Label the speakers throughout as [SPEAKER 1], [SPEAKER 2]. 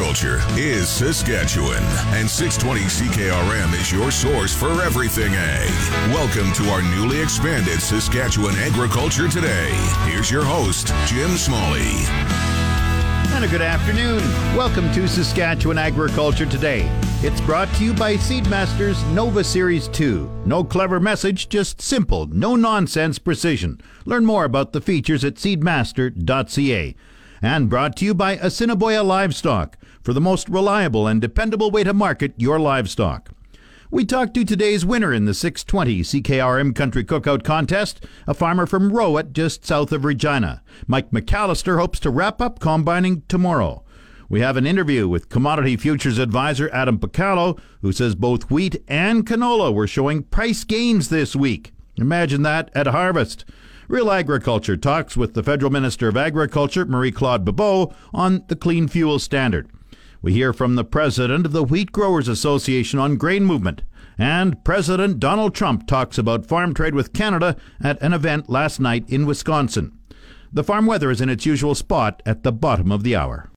[SPEAKER 1] Agriculture is Saskatchewan, and 620 CKRM is your source for everything ag. Welcome to our newly expanded Saskatchewan Agriculture Today. Here's your host, Jim Smalley.
[SPEAKER 2] And a good afternoon. Welcome to Saskatchewan Agriculture Today. It's brought to you by Seedmasters Nova Series 2. No clever message, just simple, no nonsense precision. Learn more about the features at seedmaster.ca. And brought to you by Assiniboia Livestock for the most reliable and dependable way to market your livestock. We talked to today's winner in the 620 CKRM Country Cookout Contest, a farmer from Rowatt just south of Regina. Mike McAllister hopes to wrap up combining tomorrow. We have an interview with Commodity Futures Advisor Adam Picallo, who says both wheat and canola were showing price gains this week. Imagine that at harvest. Real Agriculture talks with the Federal Minister of Agriculture, Marie Claude Bibeau, on the Clean Fuel Standard. We hear from the President of the Wheat Growers Association on grain movement. And President Donald Trump talks about farm trade with Canada at an event last night in Wisconsin. The farm weather is in its usual spot at the bottom of the hour.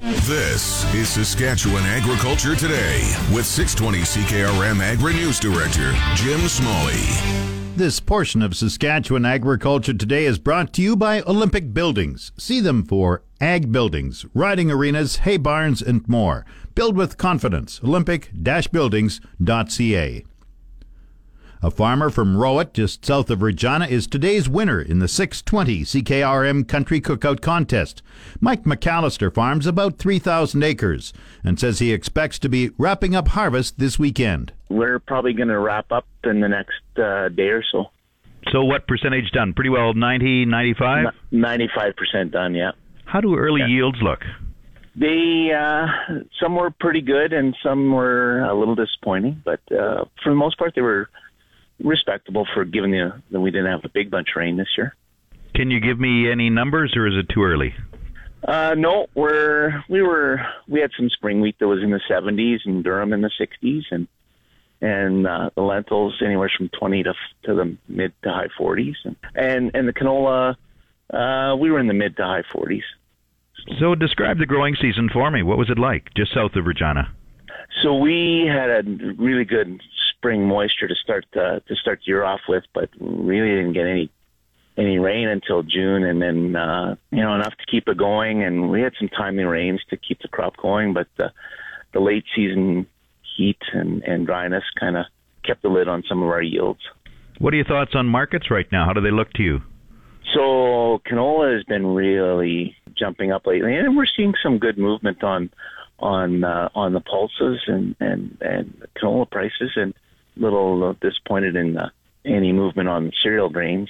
[SPEAKER 1] This is Saskatchewan Agriculture Today with 620 CKRM Agri News Director Jim Smalley.
[SPEAKER 2] This portion of Saskatchewan Agriculture Today is brought to you by Olympic Buildings. See them for ag buildings, riding arenas, hay barns, and more. Build with confidence. Olympic-buildings.ca. A farmer from Rowatt, just south of Regina, is today's winner in the 620 CKRM Country Cookout Contest. Mike McAllister farms about 3,000 acres and says he expects to be wrapping up harvest this weekend.
[SPEAKER 3] We're probably going to wrap up in the next uh, day or so.
[SPEAKER 4] So, what percentage done? Pretty well 90, 95?
[SPEAKER 3] 95% done, yeah.
[SPEAKER 4] How do early
[SPEAKER 3] Yeah.
[SPEAKER 4] yields look?
[SPEAKER 3] They uh, some were pretty good and some were a little disappointing, but uh, for the most part, they were respectable for given the that we didn't have a big bunch of rain this year.
[SPEAKER 4] Can you give me any numbers, or is it too early?
[SPEAKER 3] Uh, no, we're we were we had some spring wheat that was in the 70s and Durum in the 60s, and and uh, the lentils anywhere from 20 to to the mid to high 40s, and and and the canola uh, we were in the mid to high 40s.
[SPEAKER 4] So, describe the growing season for me. What was it like just south of Regina?
[SPEAKER 3] So we had a really good spring moisture to start the, to start the year off with, but really didn't get any any rain until June, and then uh, you know enough to keep it going. And we had some timely rains to keep the crop going, but the, the late season heat and, and dryness kind of kept the lid on some of our yields.
[SPEAKER 4] What are your thoughts on markets right now? How do they look to you?
[SPEAKER 3] So canola has been really jumping up lately, and we're seeing some good movement on on uh, on the pulses and and and canola prices, and little disappointed in uh, any movement on cereal grains.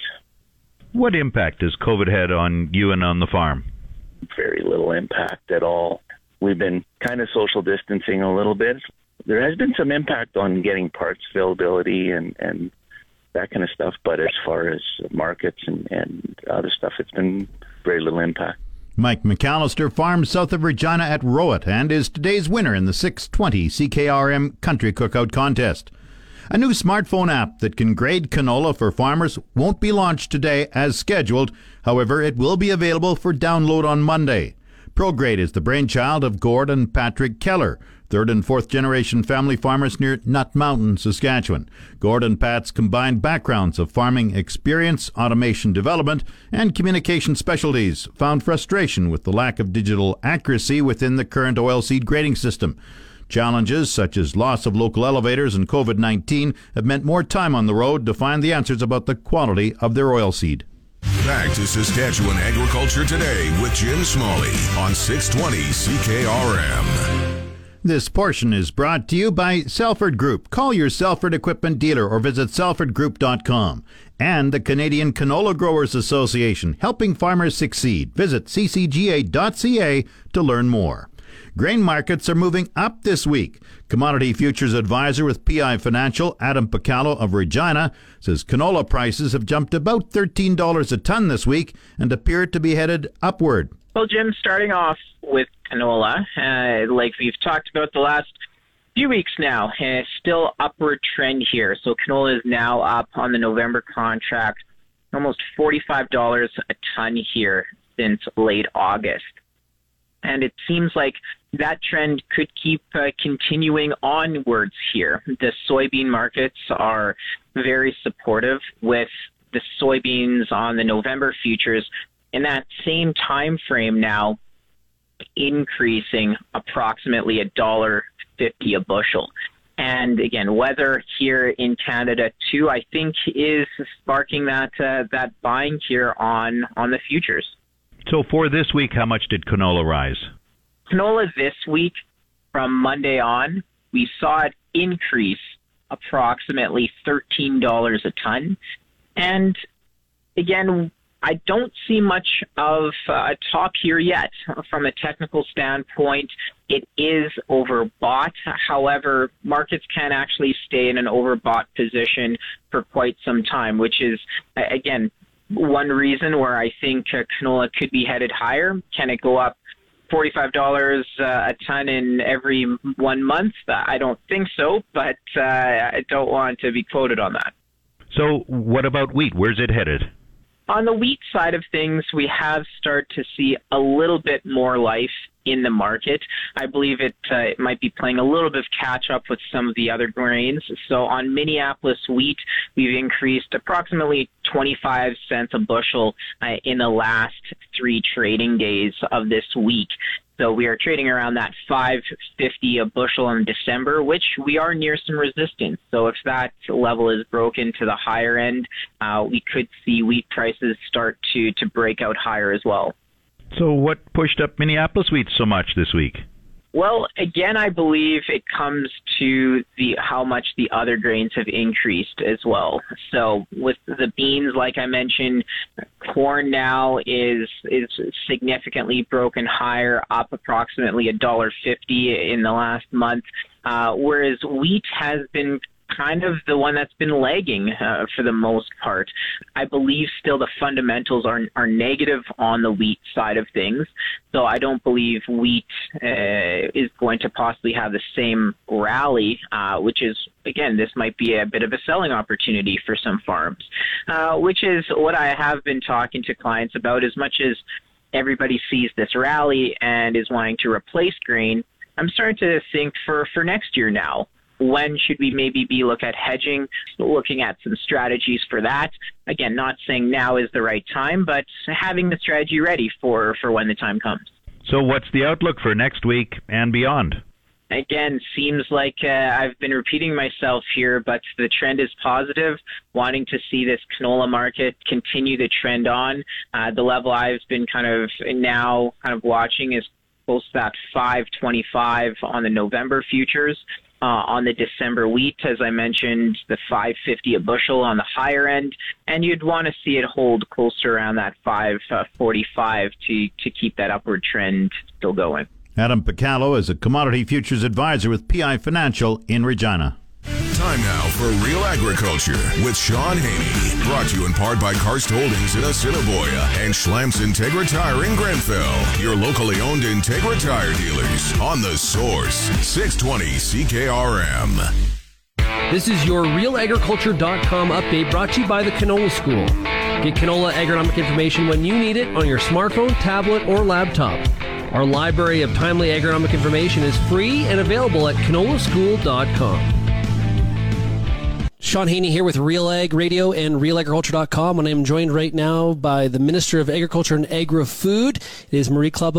[SPEAKER 4] What impact has COVID had on you and on the farm?
[SPEAKER 3] Very little impact at all. We've been kind of social distancing a little bit. There has been some impact on getting parts availability and and that kind of stuff, but as far as markets and and other stuff, it's been very little impact.
[SPEAKER 2] Mike McAllister farms south of Regina at Rowatt and is today's winner in the 620 CKRM Country Cookout Contest. A new smartphone app that can grade canola for farmers won't be launched today as scheduled. However, it will be available for download on Monday. ProGrade is the brainchild of Gord and Patrick Keller, third and fourth generation family farmers near Nut Mountain, Saskatchewan. Gord and Pat's combined backgrounds of farming experience, automation development, and communication specialties found frustration with the lack of digital accuracy within the current oilseed grading system. Challenges such as loss of local elevators and COVID 19 have meant more time on the road to find the answers about the quality of their oilseed.
[SPEAKER 1] Back to Saskatchewan Agriculture Today with Jim Smalley on 620 CKRM.
[SPEAKER 2] This portion is brought to you by Selford Group. Call your Selford equipment dealer or visit selfordgroup.com. And the Canadian Canola Growers Association, helping farmers succeed. Visit ccga.ca to learn more. Grain markets are moving up this week. Commodity futures advisor with PI Financial, Adam Picallo of Regina, says canola prices have jumped about $13 a ton this week and appear to be headed upward.
[SPEAKER 5] Well, Jim, starting off with canola, uh, like we've talked about the last few weeks now, uh, still upward trend here. So canola is now up on the November contract, almost $45 a ton here since late August. And it seems like that trend could keep uh, continuing onwards here. The soybean markets are very supportive with the soybeans on the November futures in that same time frame now increasing approximately a dollar fifty a bushel. And again, weather here in Canada too, I think, is sparking that uh, that buying here on on the futures.
[SPEAKER 4] So for this week, how much did canola rise?
[SPEAKER 5] Canola this week, from Monday on, we saw it increase approximately thirteen dollars a ton, and again, I don't see much of a top here yet. From a technical standpoint, it is overbought. However, markets can actually stay in an overbought position for quite some time, which is, again, one reason where I think canola could be headed higher. Can it go up $45 uh, a ton in every one month? I don't think so, but uh, I don't want to be quoted on that.
[SPEAKER 4] So, what about wheat? Where's it headed?
[SPEAKER 5] On the wheat side of things, we have started to see a little bit more life in the market. I believe it, uh, it might be playing a little bit of catch up with some of the other grains. So on Minneapolis wheat, we've increased approximately 25 cents a bushel uh, in the last three trading days of this week. So we are trading around that 550 a bushel in December, which we are near some resistance. So if that level is broken to the higher end, uh, we could see wheat prices start to to break out higher as well.
[SPEAKER 4] So what pushed up Minneapolis wheat so much this week?
[SPEAKER 5] Well, again, I believe it comes to the how much the other grains have increased as well. So with the beans, like I mentioned, corn now is is significantly broken higher, up approximately a dollar fifty in the last month. Uh, whereas wheat has been kind of the one that's been lagging uh, for the most part. I believe still the fundamentals are are negative on the wheat side of things, so I don't believe wheat uh, is going to possibly have the same rally, uh, which is again this might be a bit of a selling opportunity for some farms, uh, which is what I have been talking to clients about as much as everybody sees this rally and is wanting to replace grain. I'm starting to think for, for next year now when should we maybe be look at hedging, looking at some strategies for that. Again, not saying now is the right time, but having the strategy ready for, for when the time comes.
[SPEAKER 4] So what's the outlook for next week and beyond?
[SPEAKER 5] Again, seems like uh, I've been repeating myself here, but the trend is positive. Wanting to see this canola market continue the trend on. Uh, the level I've been kind of now kind of watching is close to that 525 on the November futures. Uh, on the December wheat, as I mentioned, the 550 a bushel on the higher end, and you'd want to see it hold closer around that 545 to to keep that upward trend still going.
[SPEAKER 2] Adam Picallo is a commodity futures advisor with PI Financial in Regina.
[SPEAKER 1] Time now for Real Agriculture with Shaun Haney. Brought to you in part by Karst Holdings in Assiniboia and Schlamps Integra Tire in Grenfell. Your locally owned Integra Tire dealers on the source 620 CKRM.
[SPEAKER 6] This is your realagriculture.com update brought to you by the Canola School. Get canola agronomic information when you need it on your smartphone, tablet, or laptop. Our library of timely agronomic information is free and available at canolaschool.com. Shaun Haney here with Real Ag Radio and RealAgriculture.com, and I'm joined right now by the Minister of Agriculture and Agri-Food. It is Marie Claude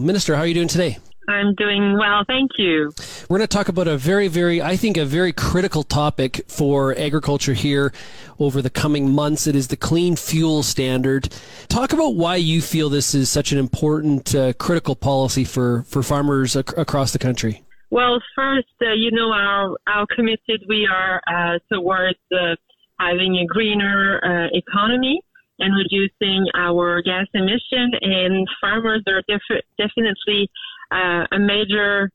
[SPEAKER 6] Minister, how are you doing today?
[SPEAKER 7] I'm doing well, thank you.
[SPEAKER 6] We're going to talk about a very, very, I think, a very critical topic for agriculture here over the coming months. It is the clean fuel standard. Talk about why you feel this is such an important, uh, critical policy for, for farmers ac- across the country.
[SPEAKER 7] Well, first, uh, you know how, how committed we are uh, towards uh, having a greener uh, economy and reducing our gas emission. And farmers are def- definitely uh, a major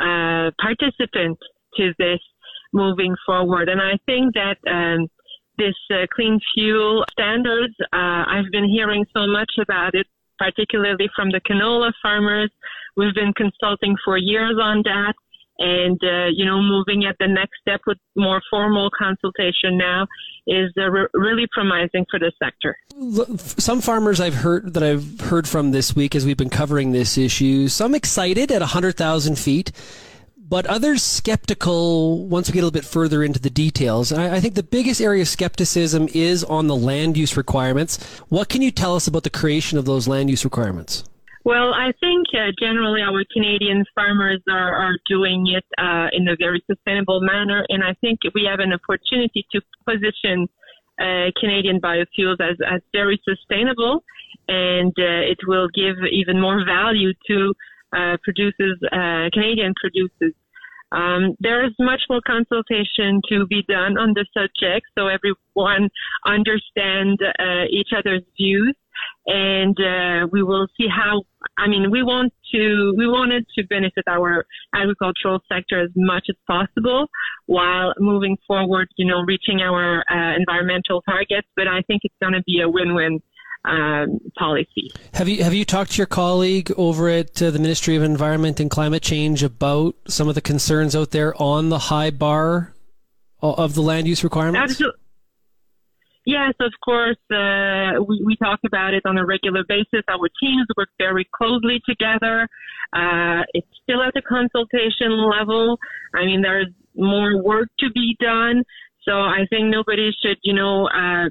[SPEAKER 7] uh, participant to this moving forward. And I think that um, this clean fuel standards, I've been hearing so much about it, particularly from the canola farmers. We've been consulting for years on that and uh, you know moving at the next step with more formal consultation now is uh, re- really promising for the sector.
[SPEAKER 6] Some farmers I've heard that I've heard from this week as we've been covering this issue, some excited at 100,000 feet, but others skeptical once we get a little bit further into the details. I, I think the biggest area of skepticism is on the land use requirements. What can you tell us about the creation of those land use requirements?
[SPEAKER 7] Well, I think uh, generally our Canadian farmers are, are doing it uh, in a very sustainable manner, and I think we have an opportunity to position uh, Canadian biofuels as, as very sustainable, and uh, it will give even more value to uh, producers, uh, Canadian producers. Um, there is much more consultation to be done on the subject, so everyone understand each other's views and uh, we will see how. I mean, we want to we wanted to benefit our agricultural sector as much as possible while moving forward. You know, reaching our uh, environmental targets. But I think it's going to be a win-win. Um, policy.
[SPEAKER 6] Have you have you talked to your colleague over at uh, the Ministry of Environment and Climate Change about some of the concerns out there on the high bar of the land use requirements?
[SPEAKER 7] Absolutely. Yes, of course. Uh, we, we talk about it on a regular basis. Our teams work very closely together. Uh, it's still at the consultation level. I mean, there's more work to be done. So I think nobody should, you know, uh,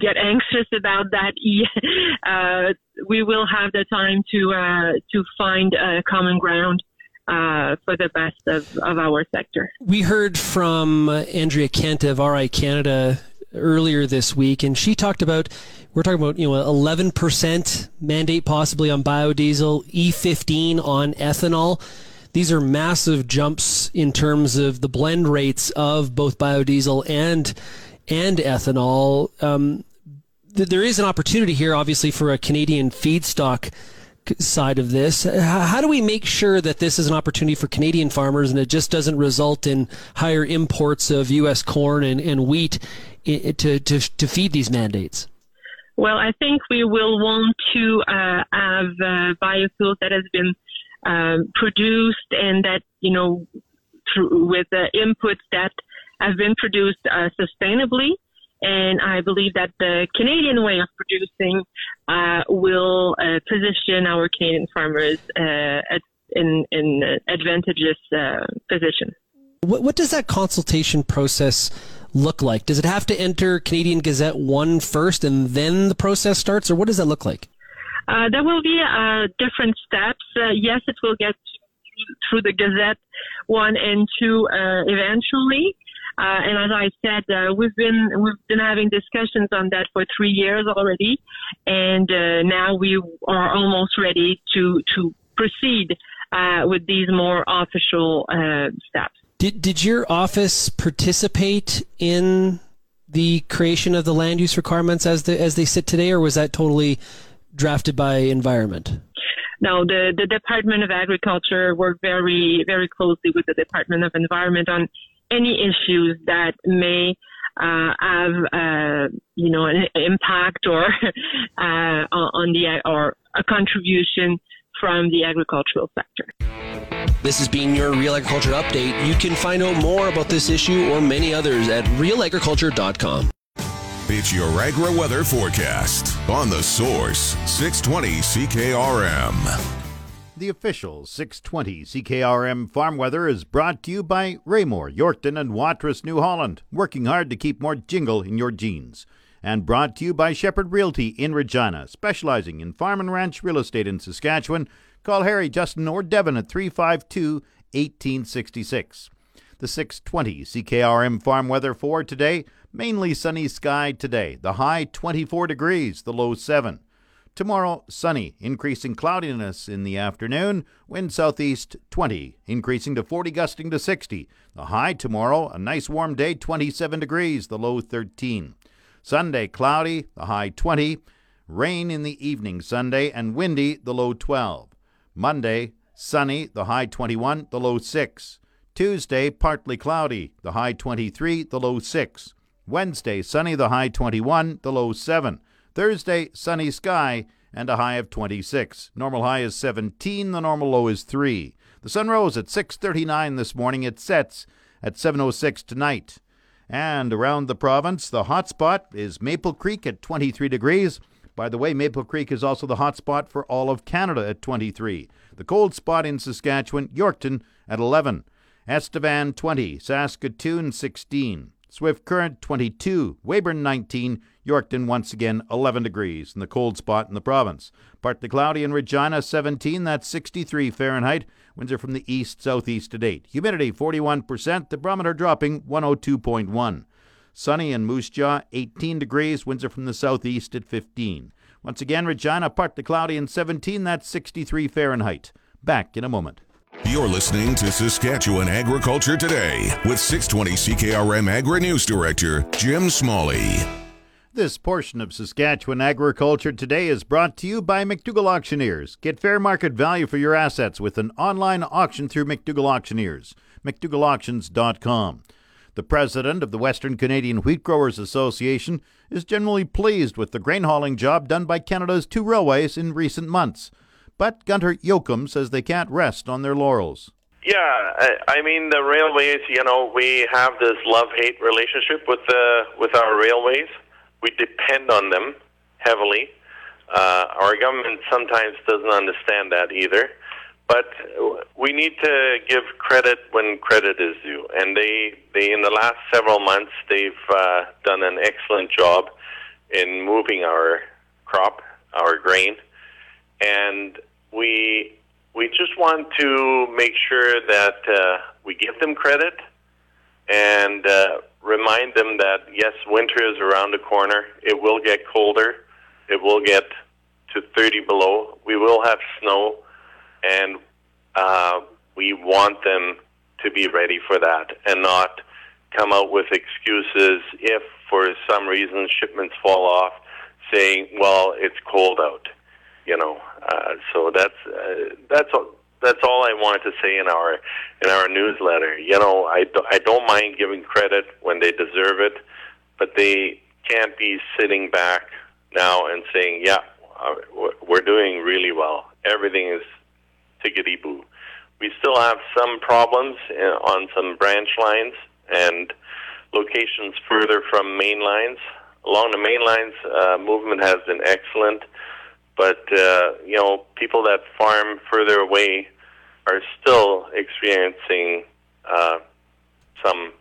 [SPEAKER 7] get anxious about that. uh, we will have the time to uh, to find a common ground. Uh, for the best of, of our sector.
[SPEAKER 6] We heard from Andrea Kent of RI Canada earlier this week, and she talked about we're talking about you know 11% mandate possibly on biodiesel, E15 on ethanol. These are massive jumps in terms of the blend rates of both biodiesel and and ethanol. Um, th- there is an opportunity here, obviously, for a Canadian feedstock side of this. How do we make sure that this is an opportunity for Canadian farmers and it just doesn't result in higher imports of U.S. corn and, and wheat to, to, to feed these mandates?
[SPEAKER 7] Well, I think we will want to uh, have uh, biofuels that has been um, produced and that, you know, through, with the inputs that have been produced uh, sustainably and I believe that the Canadian way of producing uh, will uh, position our Canadian farmers uh, at, in in advantageous uh, position.
[SPEAKER 6] What, what does that consultation process look like? Does it have to enter Canadian Gazette one first, and then the process starts, or what does that look like?
[SPEAKER 7] Uh, there will be uh, different steps. yes, it will get through the Gazette one and two eventually. Uh, and as I said, uh, we've been we've been having discussions on that for three years already, and uh, now we are almost ready to to proceed uh, with these more official uh, steps.
[SPEAKER 6] Did did your office participate in the creation of the land use requirements as the as they sit today, or was that totally drafted by environment?
[SPEAKER 7] No, the, the Department of Agriculture worked very, very closely with the Department of Environment on any issues that may uh, have uh, you know an impact or uh, on the or a contribution from the agricultural sector.
[SPEAKER 6] This has been your Real Agriculture Update. You can find out more about this issue or many others at realagriculture.com.
[SPEAKER 1] It's your agri weather forecast on the source 620 CKRM.
[SPEAKER 2] The official 620 CKRM farm weather is brought to you by Raymore, Yorkton, and Watrous, New Holland, working hard to keep more jingle in your jeans. And brought to you by Shepherd Realty in Regina, specializing in farm and ranch real estate in Saskatchewan. Call Harry, Justin, or Devin at 352 1866. The 620 CKRM farm weather for today mainly sunny sky today, the high 24 degrees, the low 7. Tomorrow, sunny, increasing cloudiness in the afternoon. Wind southeast 20, increasing to 40, gusting to 60. The high tomorrow, a nice warm day, 27 degrees, the low 13. Sunday, cloudy, the high 20. Rain in the evening Sunday, and windy, the low 12. Monday, Sunny, the high 21, the low 6. Tuesday, partly cloudy, the high 23, the low 6. Wednesday, sunny, the high 21, the low 7. Thursday, sunny sky, and a high of 26. Normal high is 17, the normal low is 3. The sun rose at 6:39 this morning. It sets at 7:06 tonight. And around the province, the hot spot is Maple Creek at 23 degrees. By the way, Maple Creek is also the hot spot for all of Canada at 23. The cold spot in Saskatchewan, Yorkton at 11. Estevan 20, Saskatoon 16. Swift Current 22, Weyburn 19, Yorkton once again 11 degrees in the cold spot in the province. Partly cloudy in Regina 17, that's 63 Fahrenheit. Winds are from the east southeast to date. Humidity 41%, the barometer dropping 102.1. Sunny in Moose Jaw 18 degrees, winds are from the southeast at 15. Once again, Regina partly cloudy and 17, that's 63 Fahrenheit. Back in a moment.
[SPEAKER 1] You're listening to Saskatchewan Agriculture Today with 620 CKRM Agri News Director Jim Smalley.
[SPEAKER 2] This portion of Saskatchewan Agriculture Today is brought to you by McDougall Auctioneers. Get fair market value for your assets with an online auction through McDougall Auctioneers. McDougallAuctions.com. The president of the Western Canadian Wheat Growers Association is generally pleased with the grain hauling job done by Canada's two railways in recent months. But Gunter Jochum says they can't rest on their laurels.
[SPEAKER 8] Yeah, I, I mean the railways. You know, we have this love-hate relationship with the with our railways. We depend on them heavily. Uh, our government sometimes doesn't understand that either. But we need to give credit when credit is due, and they they in the last several months they've uh, done an excellent job in moving our crop, our grain and we we just want to make sure that uh, we give them credit and uh, remind them that yes, winter is around the corner. It will get colder. It will get to 30 below. We will have snow, and uh, we want them to be ready for that and not come out with excuses if, for some reason, shipments fall off, saying, "Well, it's cold out." You know, uh, so that's uh, that's all. That's all I wanted to say in our in our newsletter. You know, I, do, I don't mind giving credit when they deserve it, but they can't be sitting back now and saying, "Yeah, uh, we're doing really well. Everything is tickety boo." We still have some problems uh, on some branch lines and locations further from main lines. Along the main lines, uh, movement has been excellent but uh, you know, people that farm further away are still experiencing uh, some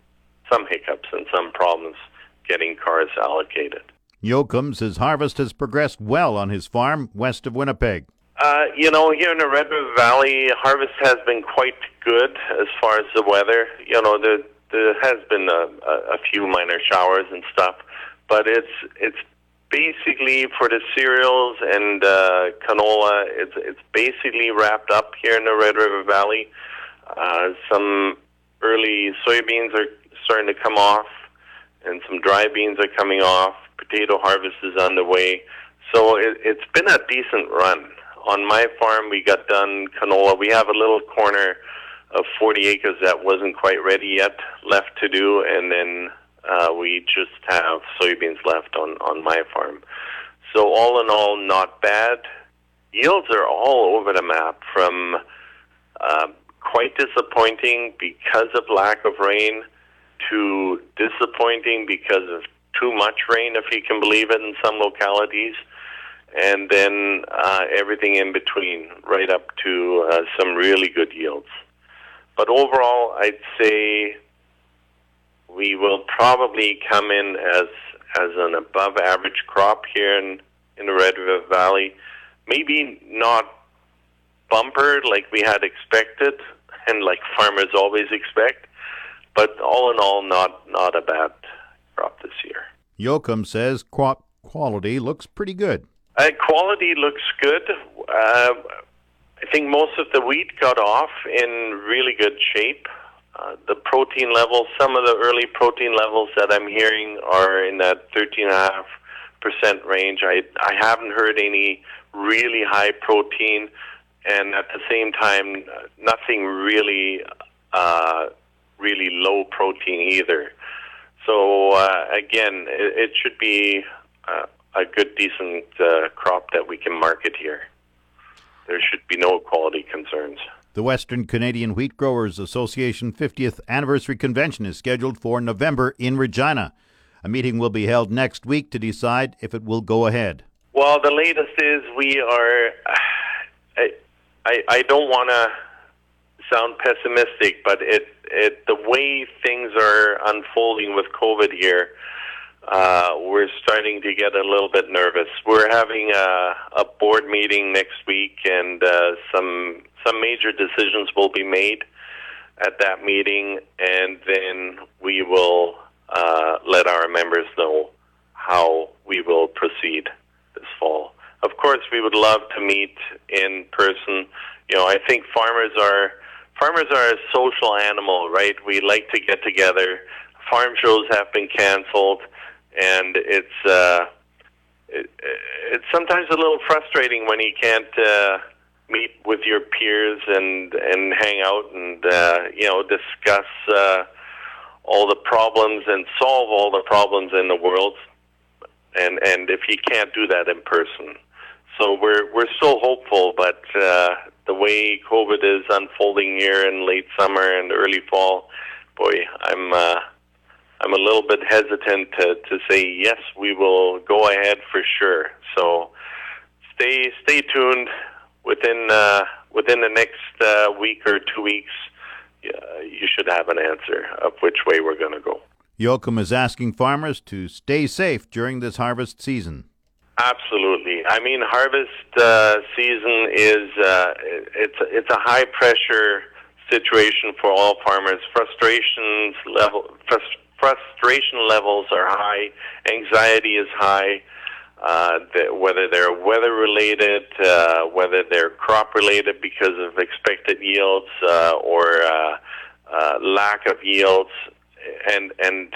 [SPEAKER 8] some hiccups and some problems getting cars allocated.
[SPEAKER 2] Jochum says harvest has progressed well on his farm west of Winnipeg.
[SPEAKER 8] Uh, you know, here in the Red River Valley, harvest has been quite good as far as the weather. You know, there there has been a, a, a few minor showers and stuff, but it's it's basically for the cereals and uh, canola, it's it's basically wrapped up here in the Red River Valley. Uh, some early soybeans are starting to come off, and some dry beans are coming off. Potato harvest is underway, so it, it's been a decent run. On my farm, we got done canola. We have a little corner of 40 acres that wasn't quite ready yet, left to do, and then uh, we just have soybeans left on, on my farm. So all in all, not bad. Yields are all over the map from uh, quite disappointing because of lack of rain to disappointing because of too much rain, if you can believe it, in some localities, and then uh, everything in between, right up to uh, some really good yields. But overall, I'd say we will probably come in as as an above average crop here in in the Red River Valley. Maybe not bumper like we had expected and like farmers always expect, but all in all, not not a bad crop this year.
[SPEAKER 2] Jochum says crop quality looks pretty good.
[SPEAKER 8] Uh, quality looks good. Uh, I think most of the wheat got off in really good shape. Uh, the protein levels, some of the early protein levels that I'm hearing are in that 13.5% range. I, I haven't heard any really high protein and at the same time, nothing really, uh, really low protein either. So uh, again, it, it, should be uh, a good, decent uh, crop that we can market here. There should be no quality concerns.
[SPEAKER 2] The Western Canadian Wheat Growers Association 50th Anniversary Convention is scheduled for November in Regina. A meeting will be held next week to decide if it will go ahead.
[SPEAKER 8] Well, the latest is we are. I, I, I don't want to sound pessimistic, but it, it the way things are unfolding with COVID here, uh, we're starting to get a little bit nervous. We're having a, a board meeting next week, and uh, some some major decisions will be made at that meeting, and then we will uh, let our members know how we will proceed this fall. Of course, we would love to meet in person. You know, I think farmers are farmers are a social animal, right? We like to get together. Farm shows have been canceled, and it's uh, it, it's sometimes a little frustrating when you can't uh, meet with your peers and and hang out and uh, you know discuss. Uh, all the problems and solve all the problems in the world and and if you can't do that in person so we're we're still hopeful but uh the way covid is unfolding here in late summer and early fall boy i'm uh i'm a little bit hesitant to to say yes we will go ahead for sure so stay stay tuned within uh within the next uh week or two weeks uh, you should have an answer of which way we're going to go.
[SPEAKER 2] Jochum is asking farmers to stay safe during this harvest season.
[SPEAKER 8] Absolutely. I mean, harvest uh, season is uh, it's it's a high pressure situation for all farmers. Frustrations level frust- frustration levels are high. Anxiety is high. Uh, whether they're weather related, uh, whether they're crop related because of expected yields uh, or uh, uh, lack of yields, and and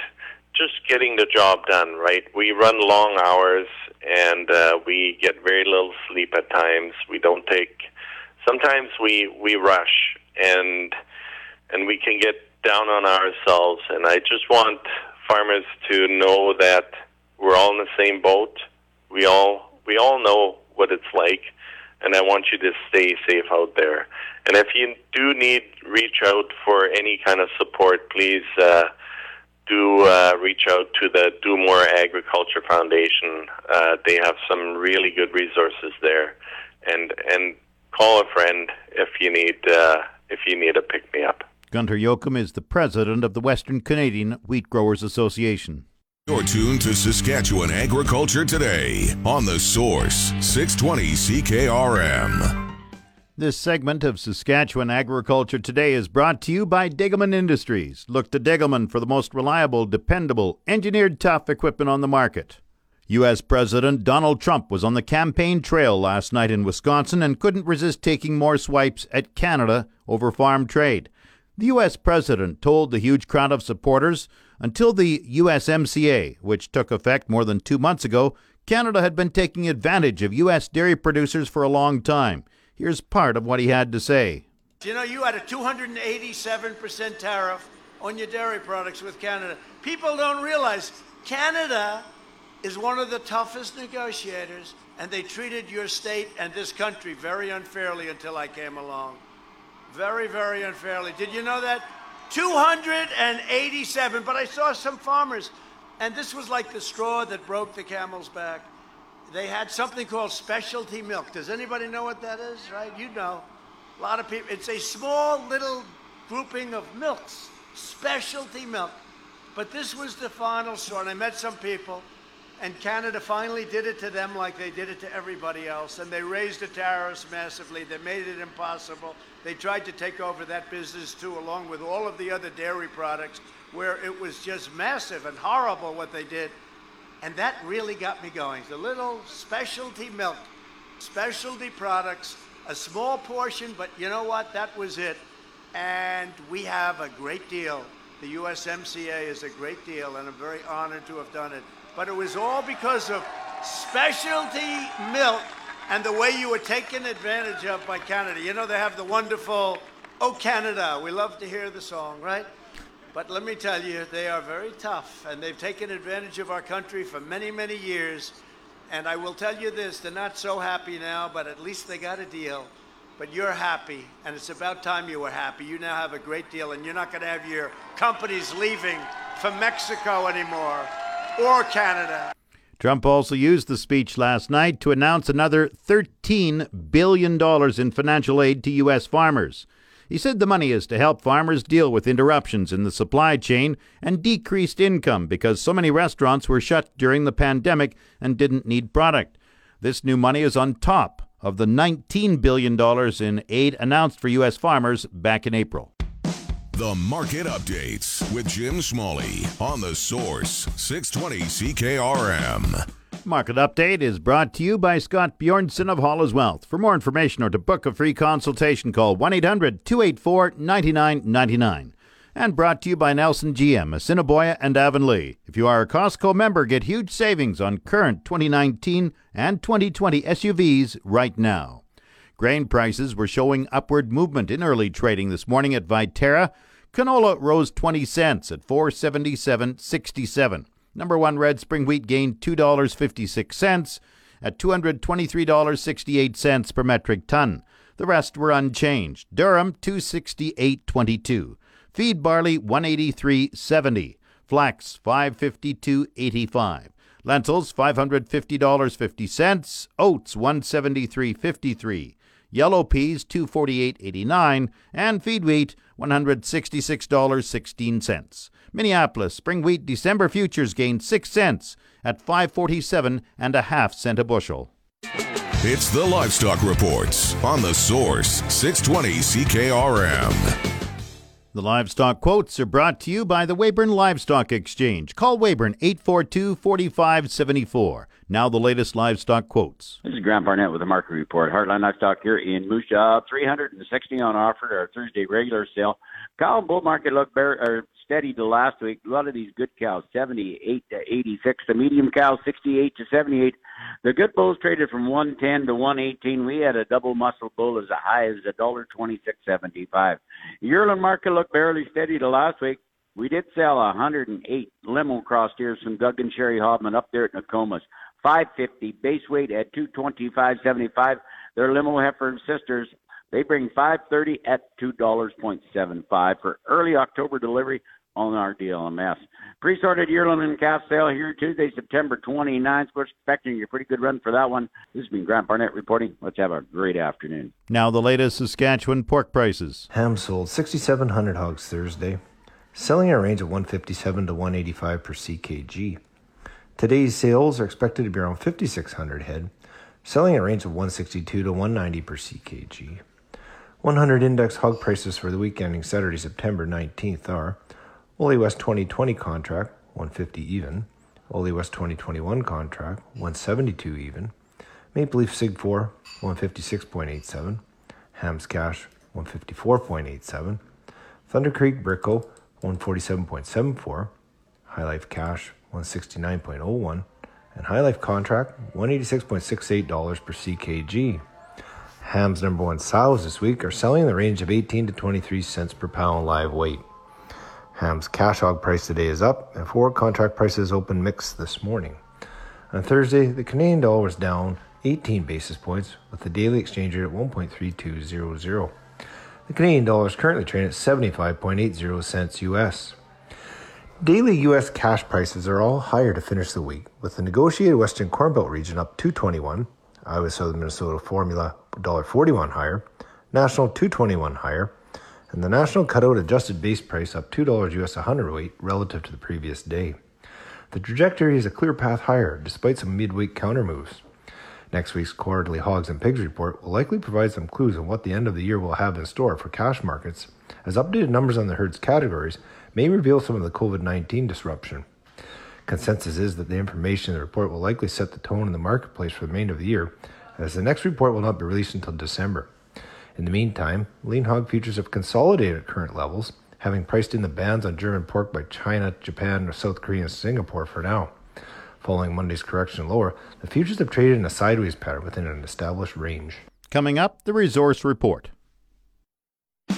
[SPEAKER 8] just getting the job done. Right, we run long hours and uh, we get very little sleep at times. We don't take. Sometimes we we rush and and we can get down on ourselves. And I just want farmers to know that we're all in the same boat we all we all know what it's like, and I want you to stay safe out there. And if you do need reach out for any kind of support, please uh, do uh, reach out to the Do More Agriculture Foundation. Uh, they have some really good resources there, and and call a friend if you need uh, if you need a pick me up.
[SPEAKER 2] Gunter Jochum is the president of the Western Canadian Wheat Growers Association.
[SPEAKER 1] You're tuned to Saskatchewan Agriculture Today on The Source, 620 CKRM.
[SPEAKER 2] This segment of Saskatchewan Agriculture Today is brought to you by Degelman Industries. Look to Degelman for the most reliable, dependable, engineered tough equipment on the market. U.S. President Donald Trump was on the campaign trail last night in Wisconsin and couldn't resist taking more swipes at Canada over farm trade. The U.S. President told the huge crowd of supporters until the USMCA, which took effect more than two months ago, Canada had been taking advantage of U.S. dairy producers for a long time. Here's part of what he had to say.
[SPEAKER 9] You know, you had a 287% tariff on your dairy products with Canada. People don't realize Canada is one of the toughest negotiators, and they treated your state and this country very unfairly until I came along. Very, very unfairly. Did you know that? 287. But I saw some farmers, and this was like the straw that broke the camel's back. They had something called specialty milk. Does anybody know what that is? Right? You know. A lot of people. It's a small little grouping of milks, specialty milk. But this was the final straw. And I met some people, and Canada finally did it to them like they did it to everybody else. And they raised the tariffs massively. They made it impossible. They tried to take over that business too, along with all of the other dairy products, where it was just massive and horrible what they did. And that really got me going. The little specialty milk, specialty products, a small portion, but you know what? That was it. And we have a great deal. The USMCA is a great deal, and I'm very honored to have done it. But it was all because of specialty milk and the way you were taken advantage of by Canada. You know, they have the wonderful, Oh Canada. We love to hear the song, right? But let me tell you, they are very tough, and they've taken advantage of our country for many, many years. And I will tell you this they're not so happy now, but at least they got a deal. But you're happy, and it's about time you were happy. You now have a great deal, and you're not going to have your companies leaving for Mexico anymore or Canada.
[SPEAKER 2] Trump also used the speech last night to announce another $13 billion in financial aid to U.S. farmers. He said the money is to help farmers deal with interruptions in the supply chain and decreased income because so many restaurants were shut during the pandemic and didn't need product. This new money is on top of the $19 billion in aid announced for U.S. farmers back in April.
[SPEAKER 1] The Market Updates with Jim Smalley on the Source 620 CKRM.
[SPEAKER 2] Market Update is brought to you by Scott Bjornson of Hall Wealth. For more information or to book a free consultation, call 1 800 284 9999. And brought to you by Nelson GM, Assiniboia and Avonlea. If you are a Costco member, get huge savings on current 2019 and 2020 SUVs right now. Grain prices were showing upward movement in early trading this morning at Viterra. Canola rose 20 cents at 477.67. Number 1 red spring wheat gained $2.56 at $223.68 per metric ton. The rest were unchanged. Durum 268.22. Feed barley 183.70. Flax 552.85. Lentils $550.50. Oats 173.53 yellow peas 248.89 and feed wheat $166.16. Minneapolis spring wheat December futures gained 6 cents at 547 and a half cent a bushel.
[SPEAKER 1] It's the Livestock Reports on the Source 620 CKRM.
[SPEAKER 2] The livestock quotes are brought to you by the Weyburn Livestock Exchange. Call Weyburn 842 4574. Now the latest livestock quotes.
[SPEAKER 10] This is Grant Barnett with the market report. Heartland Livestock here in Moose Jaw, 360 on offer our Thursday regular sale. Cow bull market looked very, steady to last week. A lot of these good cows, 78 to 86. The medium cows, 68 to 78. The good bulls traded from 110 to 118. We had a double muscle bull as high as a dollar 26.75. Yearling market looked fairly steady to last week. We did sell 108 limo cross steers from Doug and Sherry Hobman up there at Nokomis. 550 base weight at 225.75. Their limo heifer sisters they bring 530 at $2.75 for early October delivery on our DLMS. Pre-sorted yearling and calf sale here Tuesday, September 29th. We're expecting a pretty good run for that one. This has been Grant Barnett reporting. Let's have a great afternoon.
[SPEAKER 2] Now the latest Saskatchewan pork prices.
[SPEAKER 11] Ham sold 6,700 hogs Thursday, selling a range of 157 to 185 per ckg. Today's sales are expected to be around 5,600 head, selling a range of 162 to 190 per ckg. 100 index hog prices for the week ending Saturday, September 19th are Ole West 2020 contract, 150 even. Ole West 2021 contract, 172 even. Maple Leaf Sig 4, 156.87. Hams Cash, 154.87. Thunder Creek Bricko, 147.74. HyLife Cash, 169.01. And HyLife Contract, $186.68 per CKG. Ham's number one sows this week are selling in the range of 18 to 23 cents per pound live weight. Ham's cash hog price today is up, and forward contract prices open mixed this morning. On Thursday, the Canadian dollar was down 18 basis points, with the daily exchange rate at 1.3200. The Canadian dollar is currently trading at 75.80 cents US. Daily U.S. cash prices are all higher to finish the week, with the negotiated Western Corn Belt region up 221, Iowa Southern Minnesota formula $1.41 higher, National 221 higher, and the national cutout adjusted base price up $2 US a hundredweight relative to the previous day. The trajectory is a clear path higher despite some midweek counter moves. Next week's quarterly hogs and pigs report will likely provide some clues on what the end of the year will have in store for cash markets, as updated numbers on the herd's categories may reveal some of the COVID 19 disruption. Consensus is that the information in the report will likely set the tone in the marketplace for the remainder of the year, as the next report will not be released until December. In the meantime, lean hog futures have consolidated at current levels, having priced in the bans on German pork by China, Japan, South Korea, and Singapore for now. Following Monday's correction lower, the futures have traded in a sideways pattern within an established range.
[SPEAKER 2] Coming up, the resource report.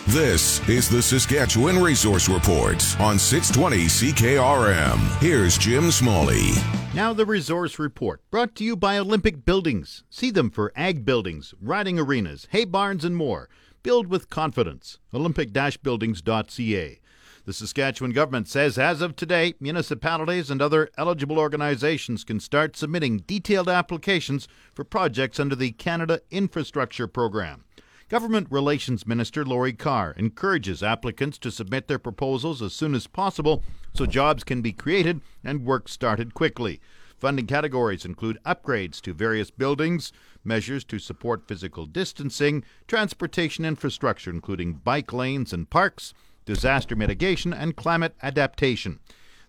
[SPEAKER 1] This is the Saskatchewan Resource Report on 620 CKRM. Here's Jim Smalley.
[SPEAKER 2] Now, the resource report brought to you by Olympic Buildings. See them for ag buildings, riding arenas, hay barns, and more. Build with confidence. Olympic buildings.ca. The Saskatchewan government says as of today, municipalities and other eligible organizations can start submitting detailed applications for projects under the Canada Infrastructure Program. Government Relations Minister Lori Carr encourages applicants to submit their proposals as soon as possible so jobs can be created and work started quickly. Funding categories include upgrades to various buildings, measures to support physical distancing, transportation infrastructure, including bike lanes and parks, disaster mitigation, and climate adaptation.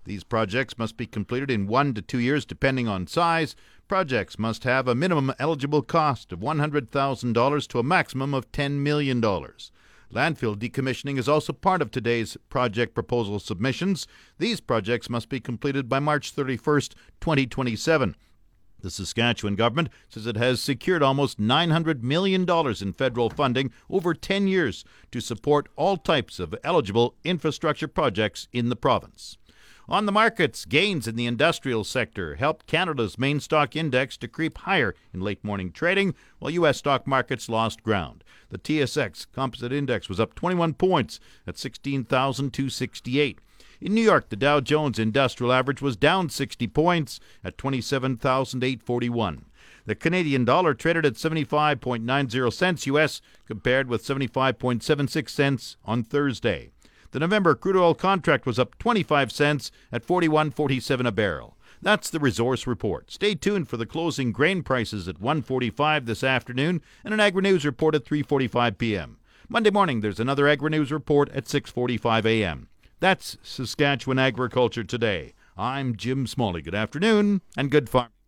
[SPEAKER 2] These projects must be completed in one to two years, depending on size. Projects must have a minimum eligible cost of $100,000 to a maximum of $10 million. Landfill decommissioning is also part of today's project proposal submissions. These projects must be completed by March 31st, 2027. The Saskatchewan government says it has secured almost $900 million in federal funding over 10 years to support all types of eligible infrastructure projects in the province. On the markets, gains in the industrial sector helped Canada's main stock index to creep higher in late morning trading, while U.S. stock markets lost ground. The TSX Composite Index was up 21 points at 16,268. In New York, the Dow Jones Industrial Average was down 60 points at 27,841. The Canadian dollar traded at 75.90 cents US compared with 75.76 cents on Thursday. The November crude oil contract was up 25 cents at 41.47 a barrel. That's the resource report. Stay tuned for the closing grain prices at 1:45 this afternoon and an Agri News report at 3:45 p.m. Monday morning there's another Agri News report at 6:45 a.m. That's Saskatchewan Agriculture Today. I'm Jim Smalley. Good afternoon and good farming.